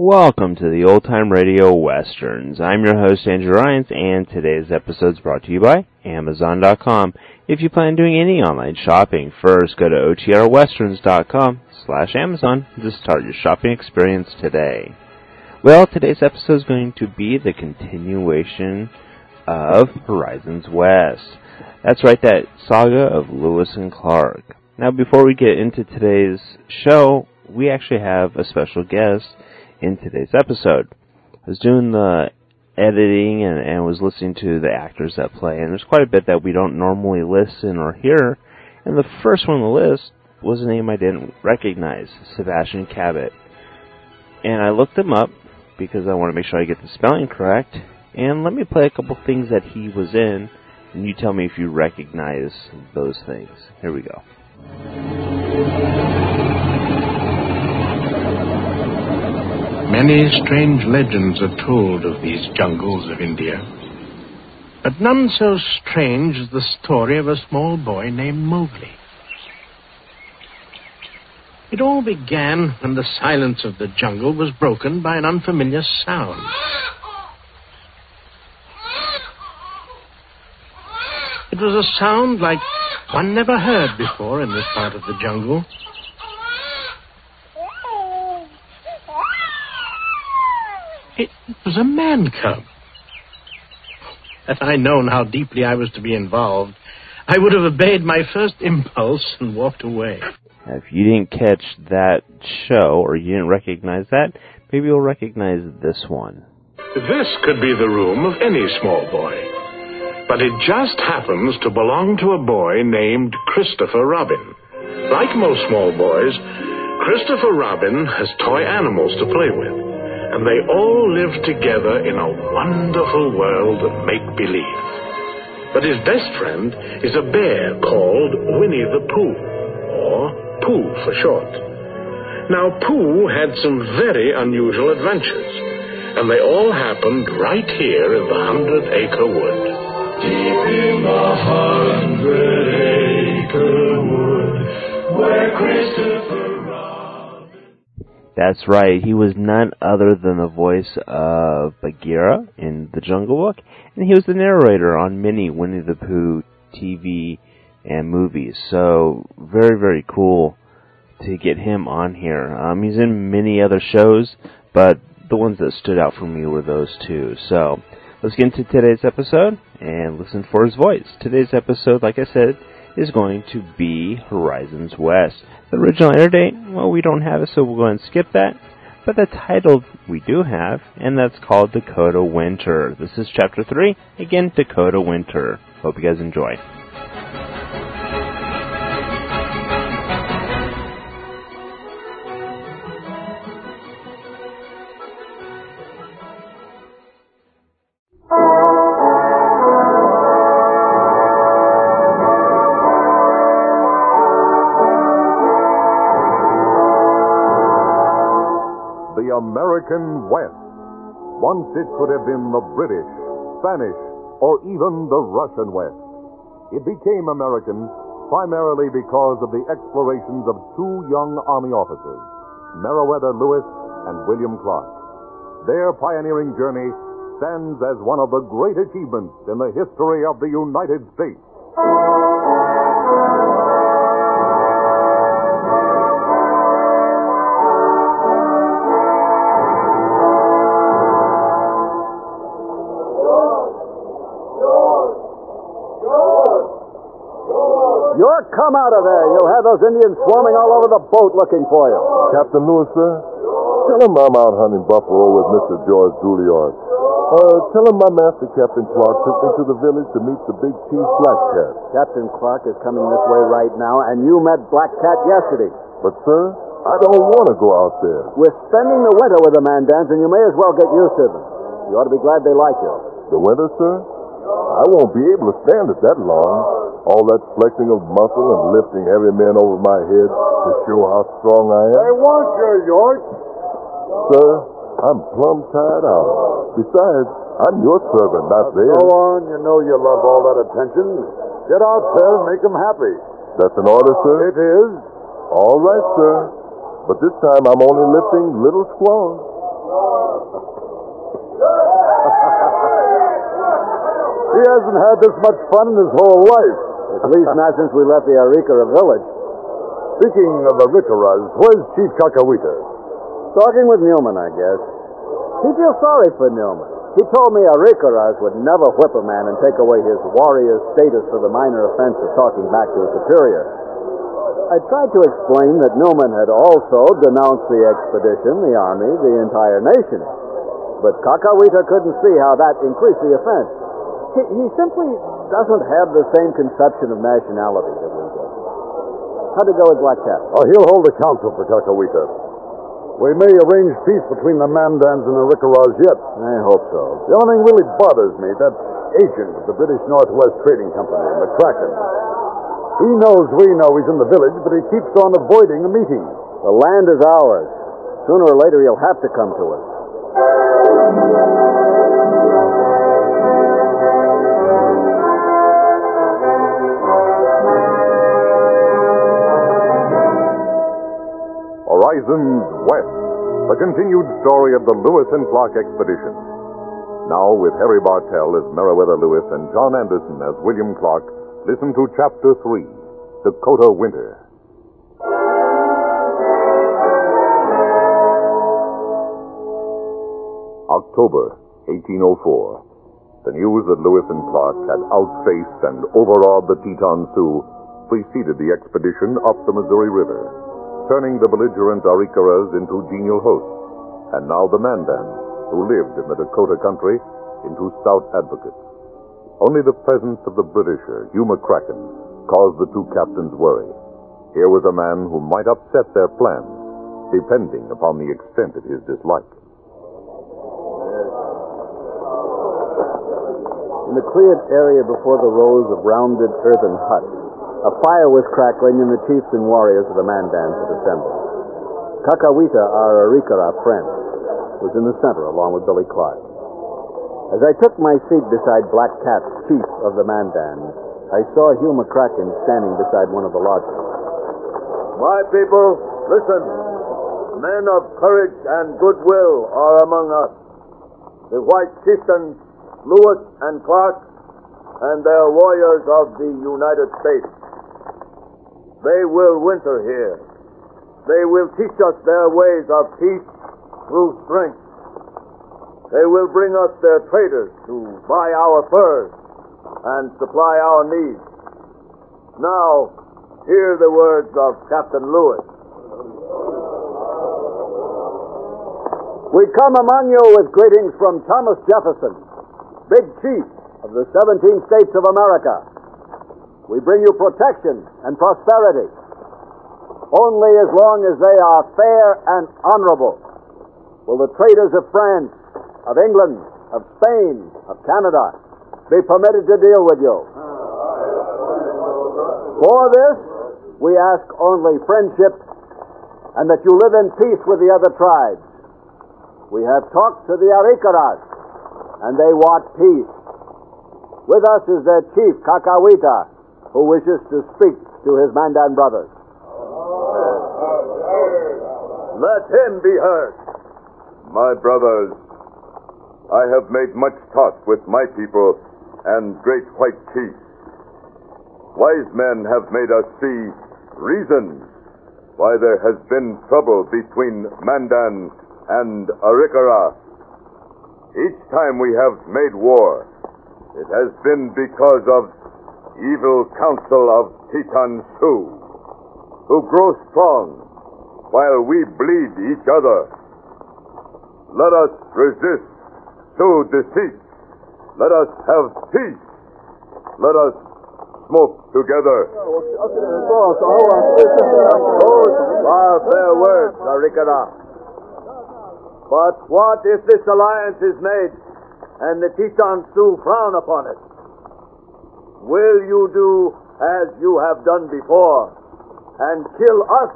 Welcome to the Old Time Radio Westerns. I'm your host, Andrew Rhynes, and today's episode is brought to you by Amazon.com. If you plan on doing any online shopping, first go to OTRWesterns.com slash Amazon to start your shopping experience today. Well, today's episode is going to be the continuation of Horizons West. That's right, that saga of Lewis and Clark. Now, before we get into today's show, we actually have a special guest in today's episode. I was doing the editing and, and was listening to the actors that play, and there's quite a bit that we don't normally listen or hear. And the first one on the list was a name I didn't recognize, Sebastian Cabot. And I looked him up because I want to make sure I get the spelling correct. And let me play a couple things that he was in, and you tell me if you recognize those things. Here we go. Many strange legends are told of these jungles of India, but none so strange as the story of a small boy named Mowgli. It all began when the silence of the jungle was broken by an unfamiliar sound. It was a sound like one never heard before in this part of the jungle. It was a man cub. Had I known how deeply I was to be involved, I would have obeyed my first impulse and walked away. If you didn't catch that show or you didn't recognize that, maybe you'll recognize this one. This could be the room of any small boy. But it just happens to belong to a boy named Christopher Robin. Like most small boys, Christopher Robin has toy animals to play with and they all live together in a wonderful world of make believe. But his best friend is a bear called Winnie the Pooh, or Pooh for short. Now, Pooh had some very unusual adventures, and they all happened right here in the Hundred Acre Wood. Deep in the Hundred Acre Wood, where Christopher that's right. He was none other than the voice of Bagheera in The Jungle Book, and he was the narrator on many Winnie the Pooh TV and movies. So very, very cool to get him on here. Um, he's in many other shows, but the ones that stood out for me were those two. So let's get into today's episode and listen for his voice. Today's episode, like I said, is going to be Horizons West. The original air date, well, we don't have it, so we'll go ahead and skip that. But the title we do have, and that's called Dakota Winter. This is Chapter 3, again, Dakota Winter. Hope you guys enjoy. West. Once it could have been the British, Spanish, or even the Russian West. It became American primarily because of the explorations of two young Army officers, Meriwether Lewis and William Clark. Their pioneering journey stands as one of the great achievements in the history of the United States. You're come out of there. You'll have those Indians swarming all over the boat looking for you. Captain Lewis, sir? Tell him I'm out hunting buffalo with Mr. George Drouillard. Uh, tell him my master, Captain Clark, took me to the village to meet the big chief Black Cat. Captain Clark is coming this way right now, and you met Black Cat yesterday. But, sir, I don't want to go out there. We're spending the winter with the Mandans, and you may as well get used to them. You ought to be glad they like you. The winter, sir? I won't be able to stand it that long. All that flexing of muscle and lifting heavy men over my head to show how strong I am. I want you, York. Sir, I'm plumb tired out. Besides, I'm your servant, not theirs. Go on. You know you love all that attention. Get out there and make them happy. That's an order, sir? It is. All right, sir. But this time I'm only lifting little squaws. He hasn't had this much fun in his whole life. At least not since we left the Arikara village. Speaking of Arikaras, where's Chief Kakawita? Talking with Newman, I guess. He feels sorry for Newman. He told me Arikaras would never whip a man and take away his warrior status for the minor offense of talking back to a superior. I tried to explain that Newman had also denounced the expedition, the army, the entire nation. But Kakawita couldn't see how that increased the offense. He, he simply doesn't have the same conception of nationality that we do. How'd it go with Black Cat? Oh, he'll hold a council for Kakawita. We may arrange peace between the Mandans and the Rickaras yet. I hope so. The only thing really bothers me, that agent of the British Northwest Trading Company, McCracken. He knows we know he's in the village, but he keeps on avoiding a meeting. The land is ours. Sooner or later, he'll have to come to us. Horizons West, the continued story of the Lewis and Clark expedition. Now, with Harry Bartell as Meriwether Lewis and John Anderson as William Clark, listen to Chapter 3 Dakota Winter. October 1804. The news that Lewis and Clark had outfaced and overawed the Teton Sioux preceded the expedition up the Missouri River turning the belligerent Arikaras into genial hosts, and now the Mandans, who lived in the Dakota country, into stout advocates. Only the presence of the Britisher, Hugh McCracken, caused the two captains worry. Here was a man who might upset their plans, depending upon the extent of his dislike. In the cleared area before the rows of rounded earthen huts, a fire was crackling, and the chiefs and warriors of the Mandans had assembled. Kakawita, our Arikara friend, was in the center along with Billy Clark. As I took my seat beside Black Cat, chief of the Mandans, I saw Hugh McCracken standing beside one of the lodges. My people, listen. Men of courage and goodwill are among us. The white chieftains, Lewis and Clark, and their warriors of the United States. They will winter here. They will teach us their ways of peace through strength. They will bring us their traders to buy our furs and supply our needs. Now, hear the words of Captain Lewis. We come among you with greetings from Thomas Jefferson, Big Chief of the 17 states of America. We bring you protection and prosperity. Only as long as they are fair and honorable will the traders of France, of England, of Spain, of Canada be permitted to deal with you. For this, we ask only friendship and that you live in peace with the other tribes. We have talked to the Arikaras, and they want peace. With us is their chief, Kakawita, who wishes to speak to his Mandan brothers. Let him be heard. My brothers, I have made much talk with my people and great white chiefs. Wise men have made us see reasons why there has been trouble between Mandan and Arikara. Each time we have made war, it has been because of evil counsel of Teton Sioux, who grow strong while we bleed each other. Let us resist Sioux deceit. Let us have peace. Let us smoke together. Those are fair words, Arikara. But what if this alliance is made and the Teton Sioux frown upon it? Will you do as you have done before and kill us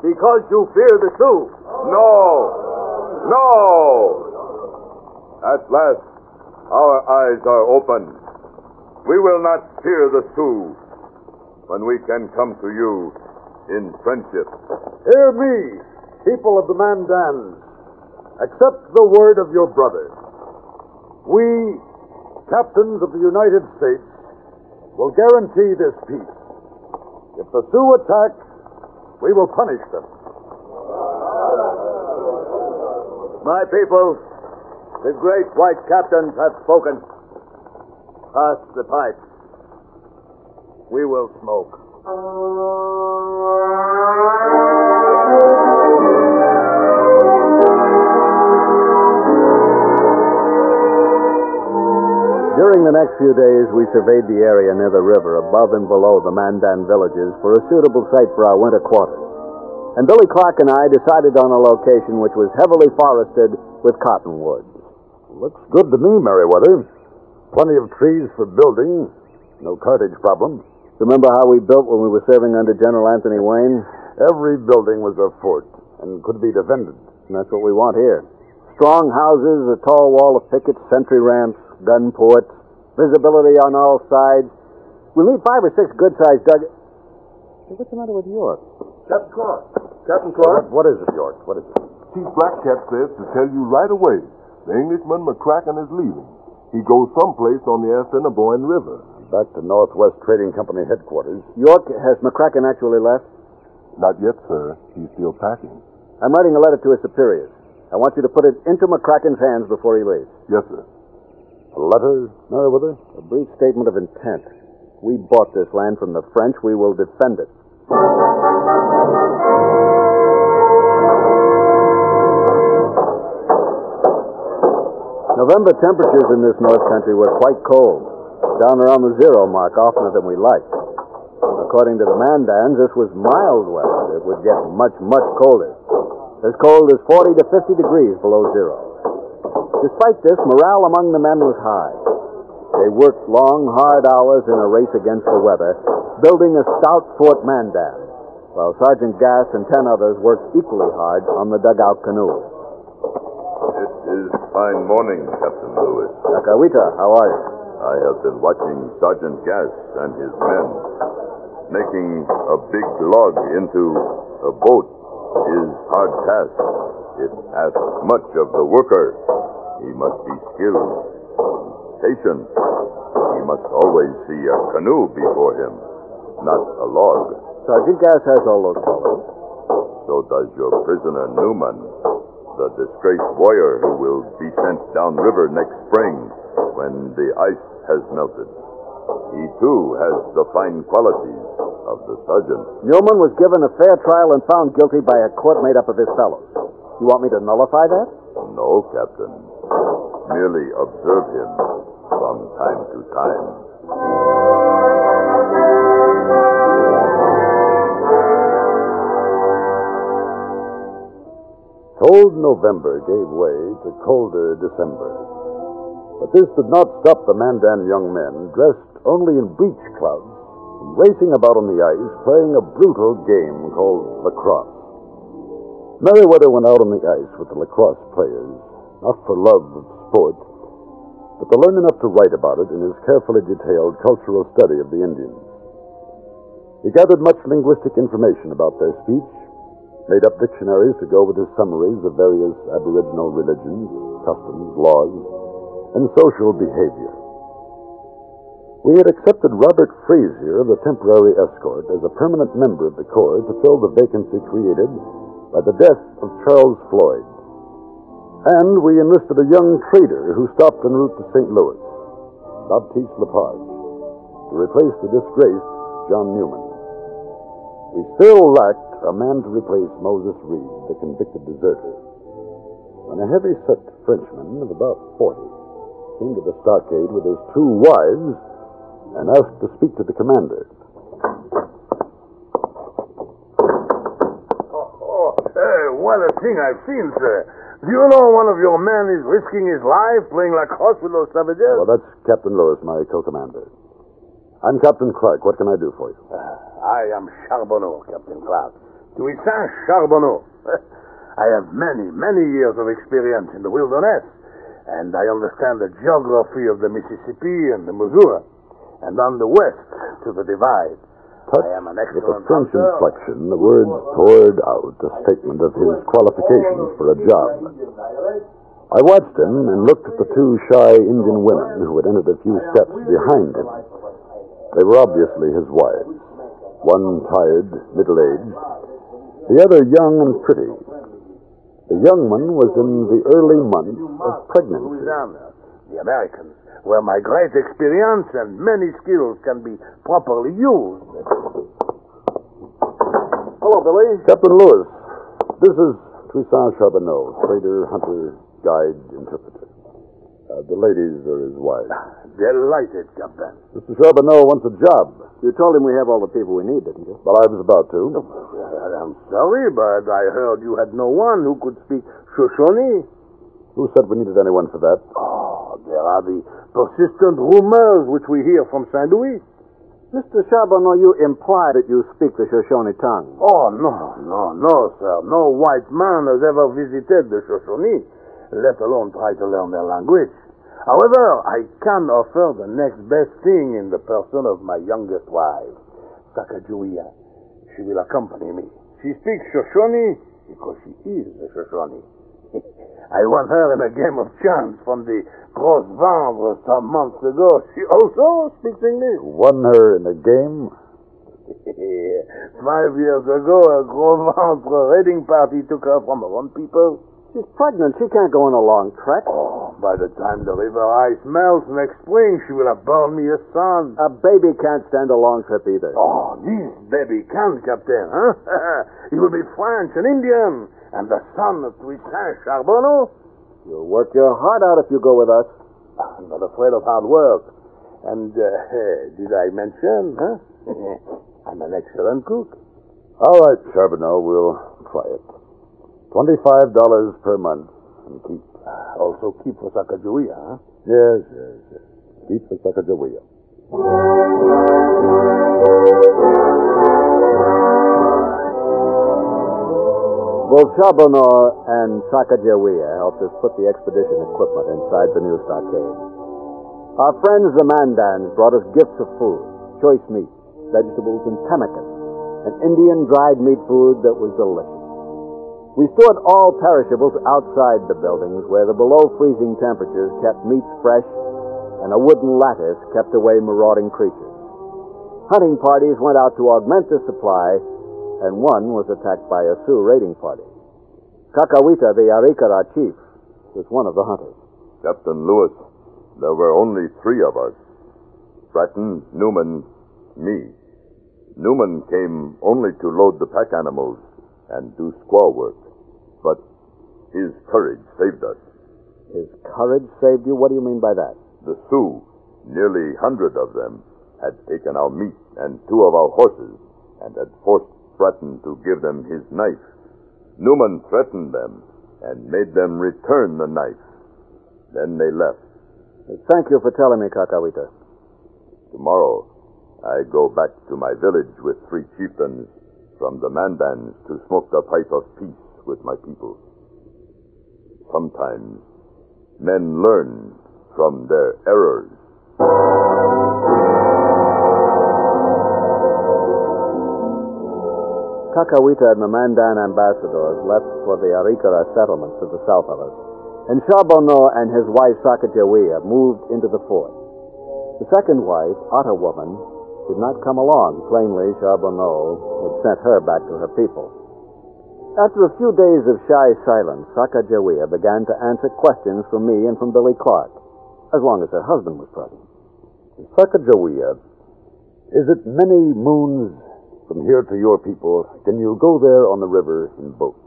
because you fear the Sioux? No! No! At last, our eyes are open. We will not fear the Sioux when we can come to you in friendship. Hear me, people of the Mandans. Accept the word of your brother. We, captains of the United States, will guarantee this peace. If the Sioux attack, we will punish them. My people, the great white captains have spoken. Pass the pipe. We will smoke. During the next few days, we surveyed the area near the river, above and below the Mandan villages, for a suitable site for our winter quarters. And Billy Clark and I decided on a location which was heavily forested with cottonwoods. Looks good to me, Meriwether. Plenty of trees for building. No cartage problem. Remember how we built when we were serving under General Anthony Wayne? Every building was a fort and could be defended. And that's what we want here. Strong houses, a tall wall of pickets, sentry ramps, gun ports, visibility on all sides. We'll need five or six good-sized dug... Hey, what's the matter with York? Captain Clark. Captain Clark. What, what is it, York? What is it? Chief Black Cat says to tell you right away. The Englishman McCracken is leaving. He goes someplace on the Assiniboine River. Back to Northwest Trading Company headquarters. York, has McCracken actually left? Not yet, sir. He's still packing. I'm writing a letter to his superiors. I want you to put it into McCracken's hands before he leaves. Yes, sir. A letter, Meriwether? A brief statement of intent. We bought this land from the French. We will defend it. November temperatures in this North Country were quite cold, down around the zero mark, oftener than we liked. According to the Mandans, this was mild weather. It would get much, much colder. As cold as 40 to 50 degrees below zero. Despite this, morale among the men was high. They worked long, hard hours in a race against the weather, building a stout Fort Mandan, while Sergeant Gass and ten others worked equally hard on the dugout canoe. It is fine morning, Captain Lewis. Nakawita, how are you? I have been watching Sergeant Gass and his men. Making a big log into a boat is hard task. It asks much of the worker. He must be skilled, patient. He must always see a canoe before him, not a log. Sergeant Gass has all those qualities. So does your prisoner Newman, the disgraced warrior who will be sent downriver next spring when the ice has melted. He too has the fine qualities of the sergeant. Newman was given a fair trial and found guilty by a court made up of his fellows. You want me to nullify that? No, Captain. Merely observe him from time to time. Cold November gave way to colder December. But this did not stop the Mandan young men, dressed only in breech clouds, from racing about on the ice, playing a brutal game called lacrosse. Meriwether went out on the ice with the lacrosse players, not for love of sport, but to learn enough to write about it in his carefully detailed cultural study of the Indians. He gathered much linguistic information about their speech, made up dictionaries to go with his summaries of various aboriginal religions, customs, laws, and social behavior. We had accepted Robert Frazier of the temporary escort as a permanent member of the Corps to fill the vacancy created by the death of Charles Floyd. And we enlisted a young trader who stopped en route to St. Louis, Baptiste Lepage, to replace the disgraced John Newman. We still lacked a man to replace Moses Reed, the convicted deserter. When a heavy-set Frenchman of about 40 came to the stockade with his two wives and asked to speak to the commander. A thing I've seen, sir. Do you know one of your men is risking his life playing lacrosse with those savages? Well, that's Captain Lewis, my co-commander. I'm Captain Clark. What can I do for you? Uh, I am Charbonneau, Captain Clark. Toussaint Charbonneau. I have many, many years of experience in the wilderness, and I understand the geography of the Mississippi and the Missouri, and on the west to the divide. Touched I am an with a French inflection, the words poured out a statement of his qualifications for a job. I watched him and looked at the two shy Indian women who had entered a few steps behind him. They were obviously his wives. One tired, middle-aged, the other young and pretty. The young one was in the early months of pregnancy. The Americans, where my great experience and many skills can be properly used. Hello, Billy. Captain Lewis. This is Toussaint Charbonneau, trader, hunter, guide, interpreter. Uh, the ladies are his wives. Delighted, Captain. Mr. Charbonneau wants a job. You told him we have all the people we need, didn't you? Well, I was about to. I'm sorry, but I heard you had no one who could speak Shoshone. Who said we needed anyone for that? Oh, there are the persistent rumors which we hear from St. Louis. Mr. Charbonneau, you imply that you speak the Shoshone tongue. Oh, no, no, no, sir. No white man has ever visited the Shoshone, let alone try to learn their language. However, I can offer the next best thing in the person of my youngest wife, Sacagawea. She will accompany me. She speaks Shoshone because she is a Shoshone. I won her in a game of chance from the Gros Ventre some months ago. She also speaks English. Won her in a game? Five years ago, a Gros Ventre raiding party took her from her own people. She's pregnant. She can't go on a long trek. Oh, by the time the river ice melts next spring, she will have borne me a son. A baby can't stand a long trip either. Oh, this baby can, Captain, huh? he will be French and Indian, and the son of Toussaint Charbonneau. You'll work your heart out if you go with us. I'm not afraid of hard work. And uh, did I mention, huh? I'm an excellent cook. All right, Charbonneau, we'll try it. Twenty-five dollars per month and keep. Also keep for Sacagawea, huh? Yes, yes, yes. Keep for Sacagawea. Both Charbonneau and Sacagawea helped us put the expedition equipment inside the new stockade. Our friends the Mandans brought us gifts of food, choice meat, vegetables, and pemmican, an Indian dried meat food that was delicious. We stored all perishables outside the buildings where the below freezing temperatures kept meats fresh and a wooden lattice kept away marauding creatures. Hunting parties went out to augment the supply, and one was attacked by a Sioux raiding party. Kakawita, the Arikara chief, was one of the hunters. Captain Lewis, there were only three of us. Stratton, Newman, me. Newman came only to load the pack animals and do squaw work. But his courage saved us. His courage saved you? What do you mean by that? The Sioux, nearly hundred of them, had taken our meat and two of our horses and had forced Stratton to give them his knife. Newman threatened them and made them return the knife. Then they left. Thank you for telling me, Kakawita. Tomorrow, I go back to my village with three chieftains from the Mandans to smoke the pipe of peace with my people. Sometimes men learn from their errors. Kakawita and the Mandan ambassadors left for the Arikara settlements to the south of us, and Charbonneau and his wife Sacagawea moved into the fort. The second wife, Otter Woman, did not come along. Plainly, Charbonneau had sent her back to her people. After a few days of shy silence, Sacagawea began to answer questions from me and from Billy Clark, as long as her husband was present. Sacagawea, is it many moons from here to your people? Can you'll go there on the river in boats?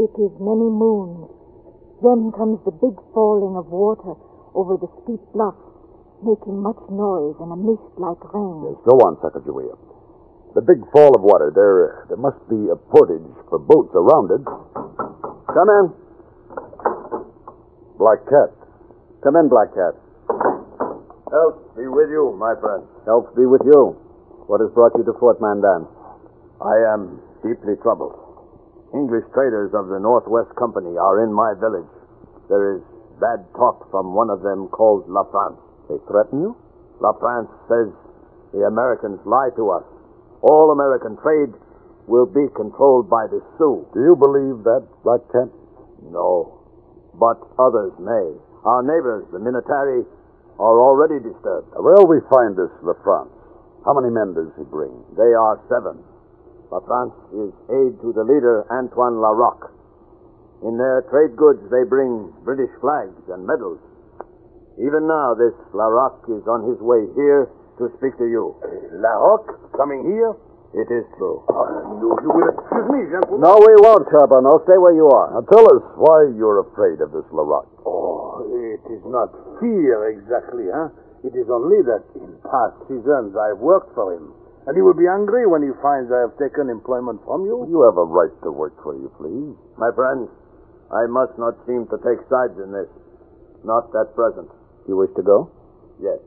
It is many moons. Then comes the big falling of water over the steep bluffs, making much noise and a mist like rain. Yes, go on, Sacagawea. The big fall of water, there, there must be a portage for boats around it. Come in. Black Cat. Come in, Black Cat. Health be with you, my friend. Health be with you. What has brought you to Fort Mandan? I am deeply troubled. English traders of the Northwest Company are in my village. There is bad talk from one of them called La France. They threaten you? La France says the Americans lie to us. All American trade will be controlled by the Sioux. Do you believe that, Black Cat? No, but others may. Our neighbors, the Minatari, are already disturbed. Where'll we find this LaFrance? How many men does he bring? They are seven. La France is aide to the leader, Antoine Larocque. In their trade goods, they bring British flags and medals. Even now, this Larocque is on his way here to speak to you. Larocque? Coming here? It is true. Uh, you, you will excuse me, gentlemen. No, we won't, Charbonneau. Stay where you are. Now tell us why you're afraid of this Larocque. Oh, it is not fear exactly, huh? It is only that in past seasons I've worked for him. And he will be angry when he finds I have taken employment from you. You have a right to work for you, please. My friends, I must not seem to take sides in this. Not at present. You wish to go? Yes.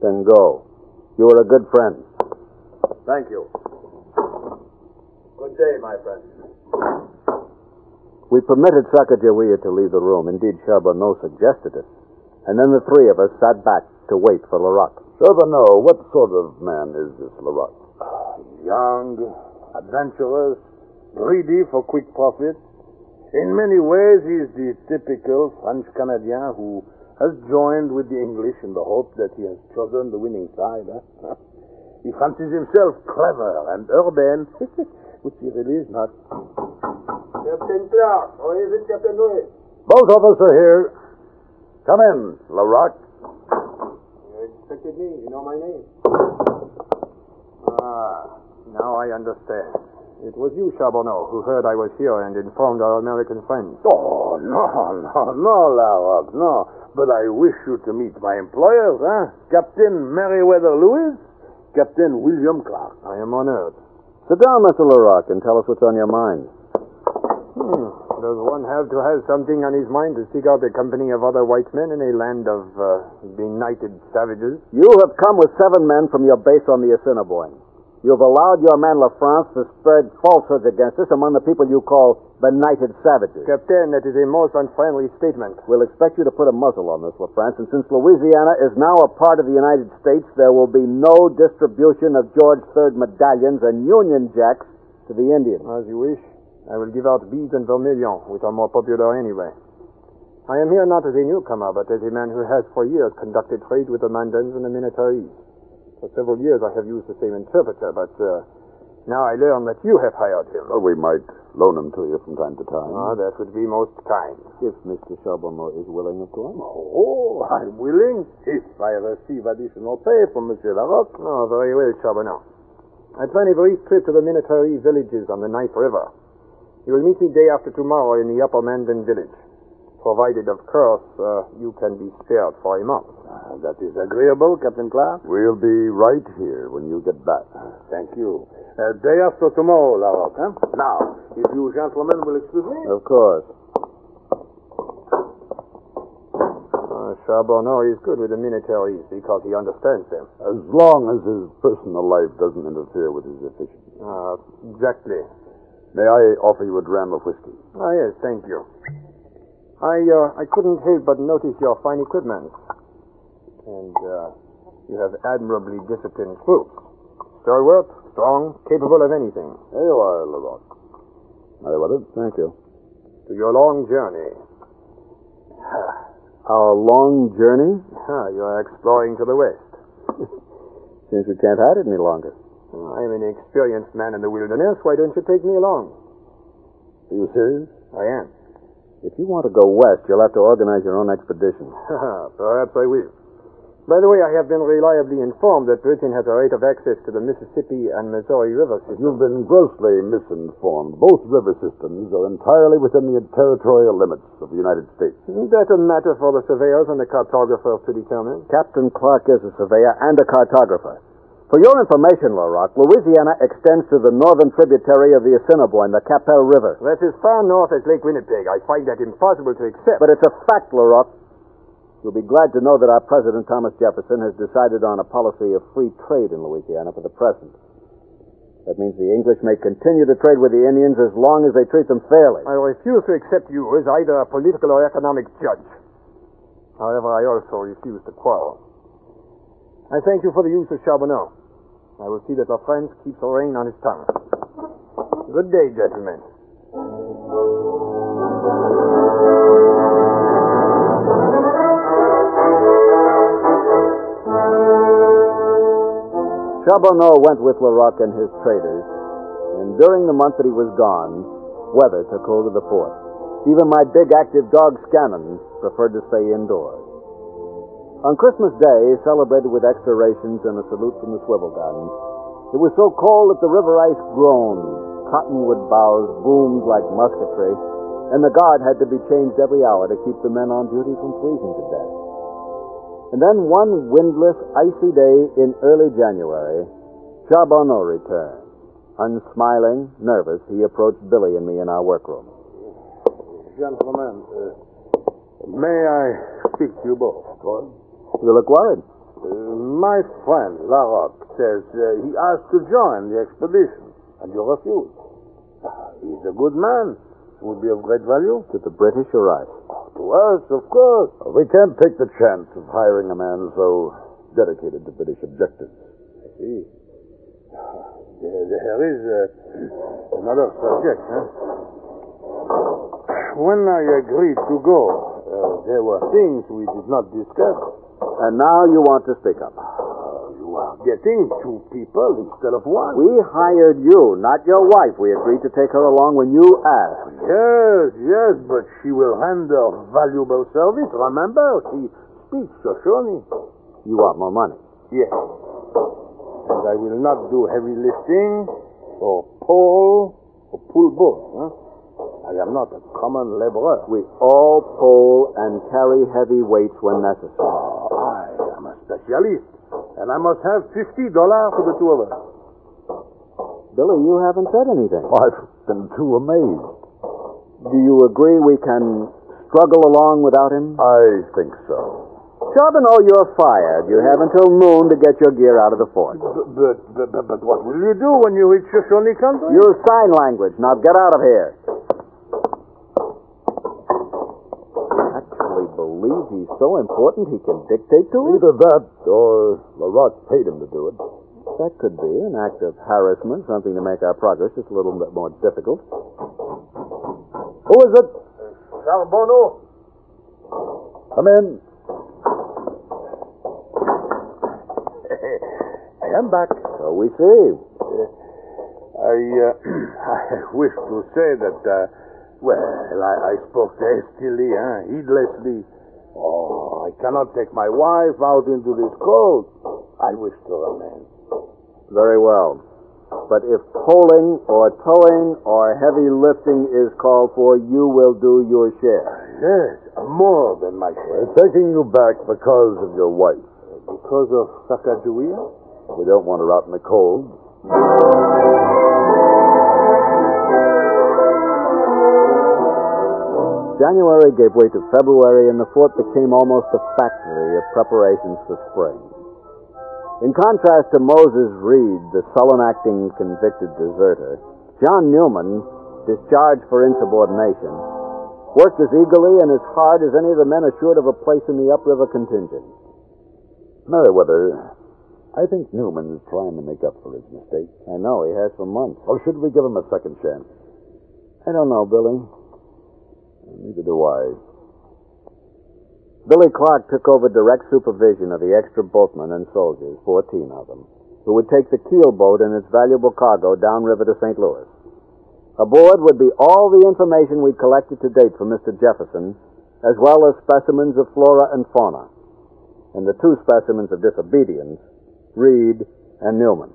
Then go. You are a good friend. Thank you. Good day, my friend. We permitted Sacagawea to leave the room. Indeed, Charbonneau suggested it. And then the three of us sat back to wait for Laroque. Larocque. Charbonneau, what sort of man is this Larocque? Young, adventurous, greedy for quick profit. In many ways, he is the typical French Canadian who has joined with the English in the hope that he has chosen the winning side. Huh? he fancies himself clever and urban, which he really is not. Captain Clark, or is it Captain Lewis? Both of us are here. Come in, Larocque. You expected me. You know my name. Ah, now I understand. It was you, Charbonneau, who heard I was here and informed our American friends. Oh, no, no, no, Larocque, no. But I wish you to meet my employers, huh? Captain Meriwether Lewis, Captain William Clark. I am honored. Sit down, Mr. Larocque, and tell us what's on your mind. Hmm. Does one have to have something on his mind to seek out the company of other white men in a land of uh, benighted savages? You have come with seven men from your base on the Assiniboine. You have allowed your man LaFrance to spread falsehoods against us among the people you call benighted savages. Captain, that is a most unfriendly statement. We'll expect you to put a muzzle on this, LaFrance, and since Louisiana is now a part of the United States, there will be no distribution of George III medallions and Union Jacks to the Indians. As you wish. I will give out beads and vermilion, which are more popular anyway. I am here not as a newcomer, but as a man who has for years conducted trade with the Mandans and the Minatarees. For several years I have used the same interpreter, but uh, now I learn that you have hired him. Well, we might loan him to you from time to time. Ah, that would be most kind. If Mr. Charbonneau is willing, of course. Oh, I'm willing if I receive additional pay from Monsieur Larocque. Oh, very well, Charbonneau. I plan a brief trip to the Minataree villages on the Knife River. You will meet me day after tomorrow in the Upper Mandan village, provided, of course, uh, you can be spared for a month. Uh, that is agreeable, Captain Clark. We'll be right here when you get back. Thank you. Uh, day after tomorrow, Larocque, huh? Now, if you gentlemen will excuse me. Of course. Uh, Charbonneau is good with the Minatarees because he understands them. As long as his personal life doesn't interfere with his efficiency. Uh, exactly. May I offer you a dram of whiskey? Ah, yes, thank you. I, uh, I couldn't help but notice your fine equipment. And, uh, you have admirably disciplined troops. Stalwart, strong, capable of anything. There you are, Larocque. Very well, thank you. To your long journey. Our long journey? Ah, you are exploring to the west. Seems we can't hide it any longer. Oh, I am an experienced man in the wilderness. Why don't you take me along? Are you serious? I am. If you want to go west, you'll have to organize your own expedition. Perhaps I will. By the way, I have been reliably informed that Britain has a right of access to the Mississippi and Missouri river systems. You've been grossly misinformed. Both river systems are entirely within the territorial limits of the United States. Isn't that a matter for the surveyors and the cartographers to determine? Captain Clark is a surveyor and a cartographer. For your information, Larocque, Louisiana extends to the northern tributary of the Assiniboine, the Qu'Appelle River. That's as far north as Lake Winnipeg. I find that impossible to accept. But it's a fact, Larocque. You'll be glad to know that our president, Thomas Jefferson, has decided on a policy of free trade in Louisiana for the present. That means the English may continue to trade with the Indians as long as they treat them fairly. I refuse to accept you as either a political or economic judge. However, I also refuse to quarrel. I thank you for the use of Charbonneau. I will see that our friend keeps a rein on his tongue. Good day, gentlemen. Charbonneau went with Larocque and his traders, and during the month that he was gone, weather took hold of the fort. Even my big active dog Scannon preferred to stay indoors. On Christmas Day, celebrated with extra rations and a salute from the swivel guns, it was so cold that the river ice groaned, cottonwood boughs boomed like musketry, and the guard had to be changed every hour to keep the men on duty from freezing to death. And then one windless, icy day in early January, Charbonneau returned. Unsmiling, nervous, he approached Billy and me in our workroom. Gentlemen, uh, may I speak to you both? Go You look worried. Uh, my friend, Larocque, says uh, he asked to join the expedition, and you refused. He's a good man. Would be of great value. To the British or us? To us, of course. We can't take the chance of hiring a man so dedicated to British objectives. I see. There, there is uh, another subject, huh? When I agreed to go, uh, there were things we did not discuss. And now you want to speak up. Uh, you are getting two people instead of one. We hired you, not your wife. We agreed to take her along when you asked. Yes, yes, but she will render valuable service. Remember, she speaks Shoshone. You want more money? Yes. And I will not do heavy lifting or pull or pull both. Huh? I am not a common laborer. We all pull and carry heavy weights when necessary. Oh, I am a specialist, and I must have fifty dollars for the two of us. Billy, you haven't said anything. I've been too amazed. Do you agree we can struggle along without him? I think so. Charbonneau, you're fired. You have until noon to get your gear out of the fort. But, but, but, but what will you do when you reach Shoshone country? Use sign language. Now get out of here. Actually believe he's so important he can dictate to us? Either that or Larocque paid him to do it. That could be an act of harassment, something to make our progress just a little bit more difficult. Who is it? Charbonneau. Come in. I am back. So we see. I, uh, I wish to say that, uh, well, I, I spoke hastily, huh? Eh? heedlessly. Oh, I cannot take my wife out into this cold. I wish to remain. Very well. But if pulling or towing or heavy lifting is called for, you will do your share. Yes, more than my share. We're taking you back because of your wife. Because of Sacagawea? We don't want her out in the cold. January gave way to February, and the fort became almost a factory of preparations for spring. In contrast to Moses Reed, the sullen acting convicted deserter, John Newman, discharged for insubordination, worked as eagerly and as hard as any of the men assured of a place in the upriver contingent. Meriwether, I think Newman's trying to make up for his mistake. I know, he has for months. Or should we give him a second chance? I don't know, Billy. Neither do I. Billy Clark took over direct supervision of the extra boatmen and soldiers, 14 of them, who would take the keel boat and its valuable cargo downriver to St. Louis. Aboard would be all the information we'd collected to date from Mr. Jefferson, as well as specimens of flora and fauna, and the two specimens of disobedience, Reed and Newman.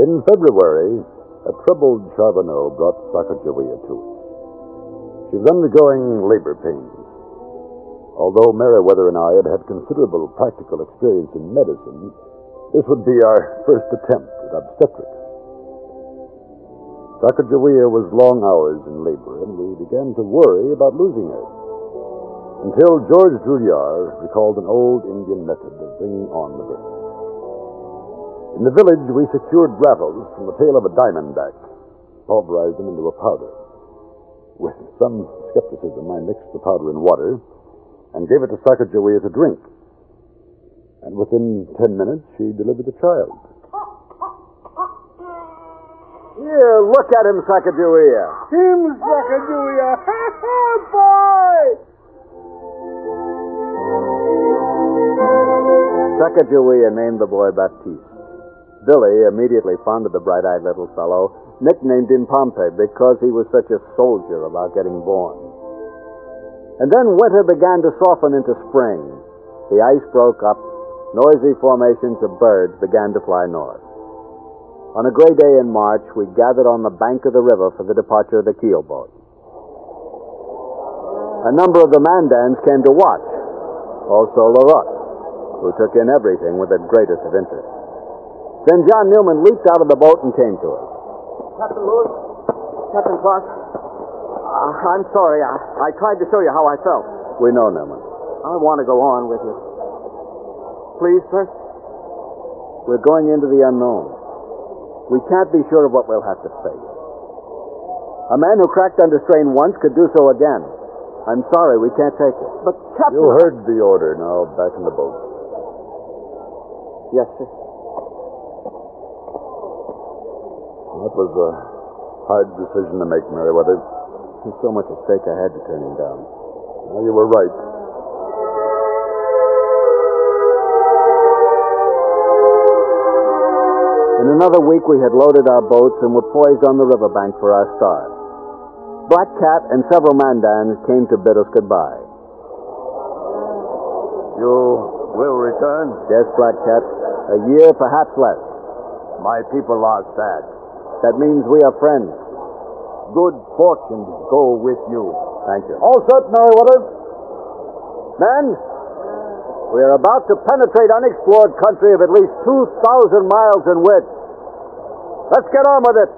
In February, a troubled Charbonneau brought Sacagawea to us. She was undergoing labor pains. Although Meriwether and I had had considerable practical experience in medicine, this would be our first attempt at obstetrics. Sacagawea was long hours in labor, and we began to worry about losing her. Until George Drouillard recalled an old Indian method of bringing on the birth. In the village, we secured rattles from the tail of a diamondback, pulverized them into a powder. With some skepticism, I mixed the powder in water and gave it to Sacagawea to drink. And within ten minutes, she delivered the child. Here, look at him, Sacagawea. Him, Sacagawea. Boy! Sacagawea named the boy Baptiste. Billy, immediately fond of the bright-eyed little fellow, nicknamed him Pompey because he was such a soldier about getting born. And then winter began to soften into spring. The ice broke up. Noisy formations of birds began to fly north. On a gray day in March, we gathered on the bank of the river for the departure of the keel boat. A number of the Mandans came to watch. Also Larocque, who took in everything with the greatest of interest. Then John Newman leaped out of the boat and came to us. Captain Lewis, Captain Clark, uh, I'm sorry. I, I tried to show you how I felt. We know, Newman. I want to go on with you. Please, sir? We're going into the unknown. We can't be sure of what we'll have to face. A man who cracked under strain once could do so again. I'm sorry, we can't take it. But, Captain... You heard the order. Now back in the boat. Yes, sir. That was a hard decision to make, Meriwether. There's so much at stake I had to turn him down. Well, you were right. In another week, we had loaded our boats and were poised on the riverbank for our start. Black Cat and several Mandans came to bid us goodbye. You will return? Yes, Black Cat. A year, perhaps less. My people are sad. That means we are friends. Good fortune go with you. Thank you. All set, Meriwether. Men, we are about to penetrate unexplored country of at least 2,000 miles in width. Let's get on with it.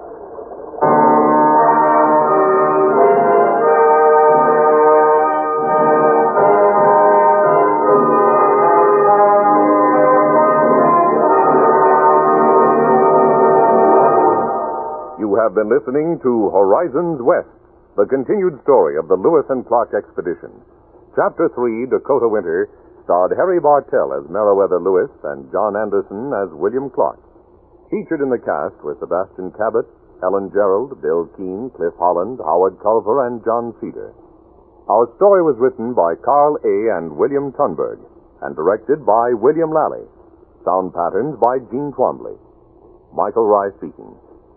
Have been listening to Horizons West, the continued story of the Lewis and Clark expedition. Chapter 3, Dakota Winter, starred Harry Bartell as Meriwether Lewis and John Anderson as William Clark. Featured in the cast were Sebastian Cabot, Helen Gerald, Bill Keene, Cliff Holland, Howard Culver, and John Cedar. Our story was written by Carl A. and William Tunberg and directed by William Lally. Sound patterns by Gene Twombly. Michael Rye speaking.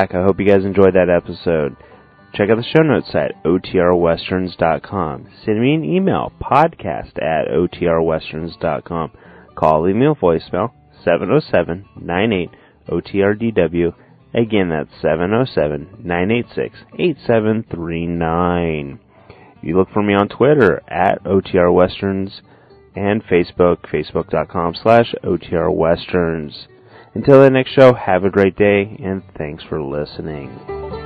Back. I hope you guys enjoyed that episode. Check out the show notes at otrwesterns.com. Send me an email, podcast at otrwesterns.com. Call, a voicemail, 707 98 OTRDW. Again, that's 707-986-8739. You look for me on Twitter at otrwesterns and Facebook, facebook.com slash OTR Westerns. Until the next show, have a great day and thanks for listening.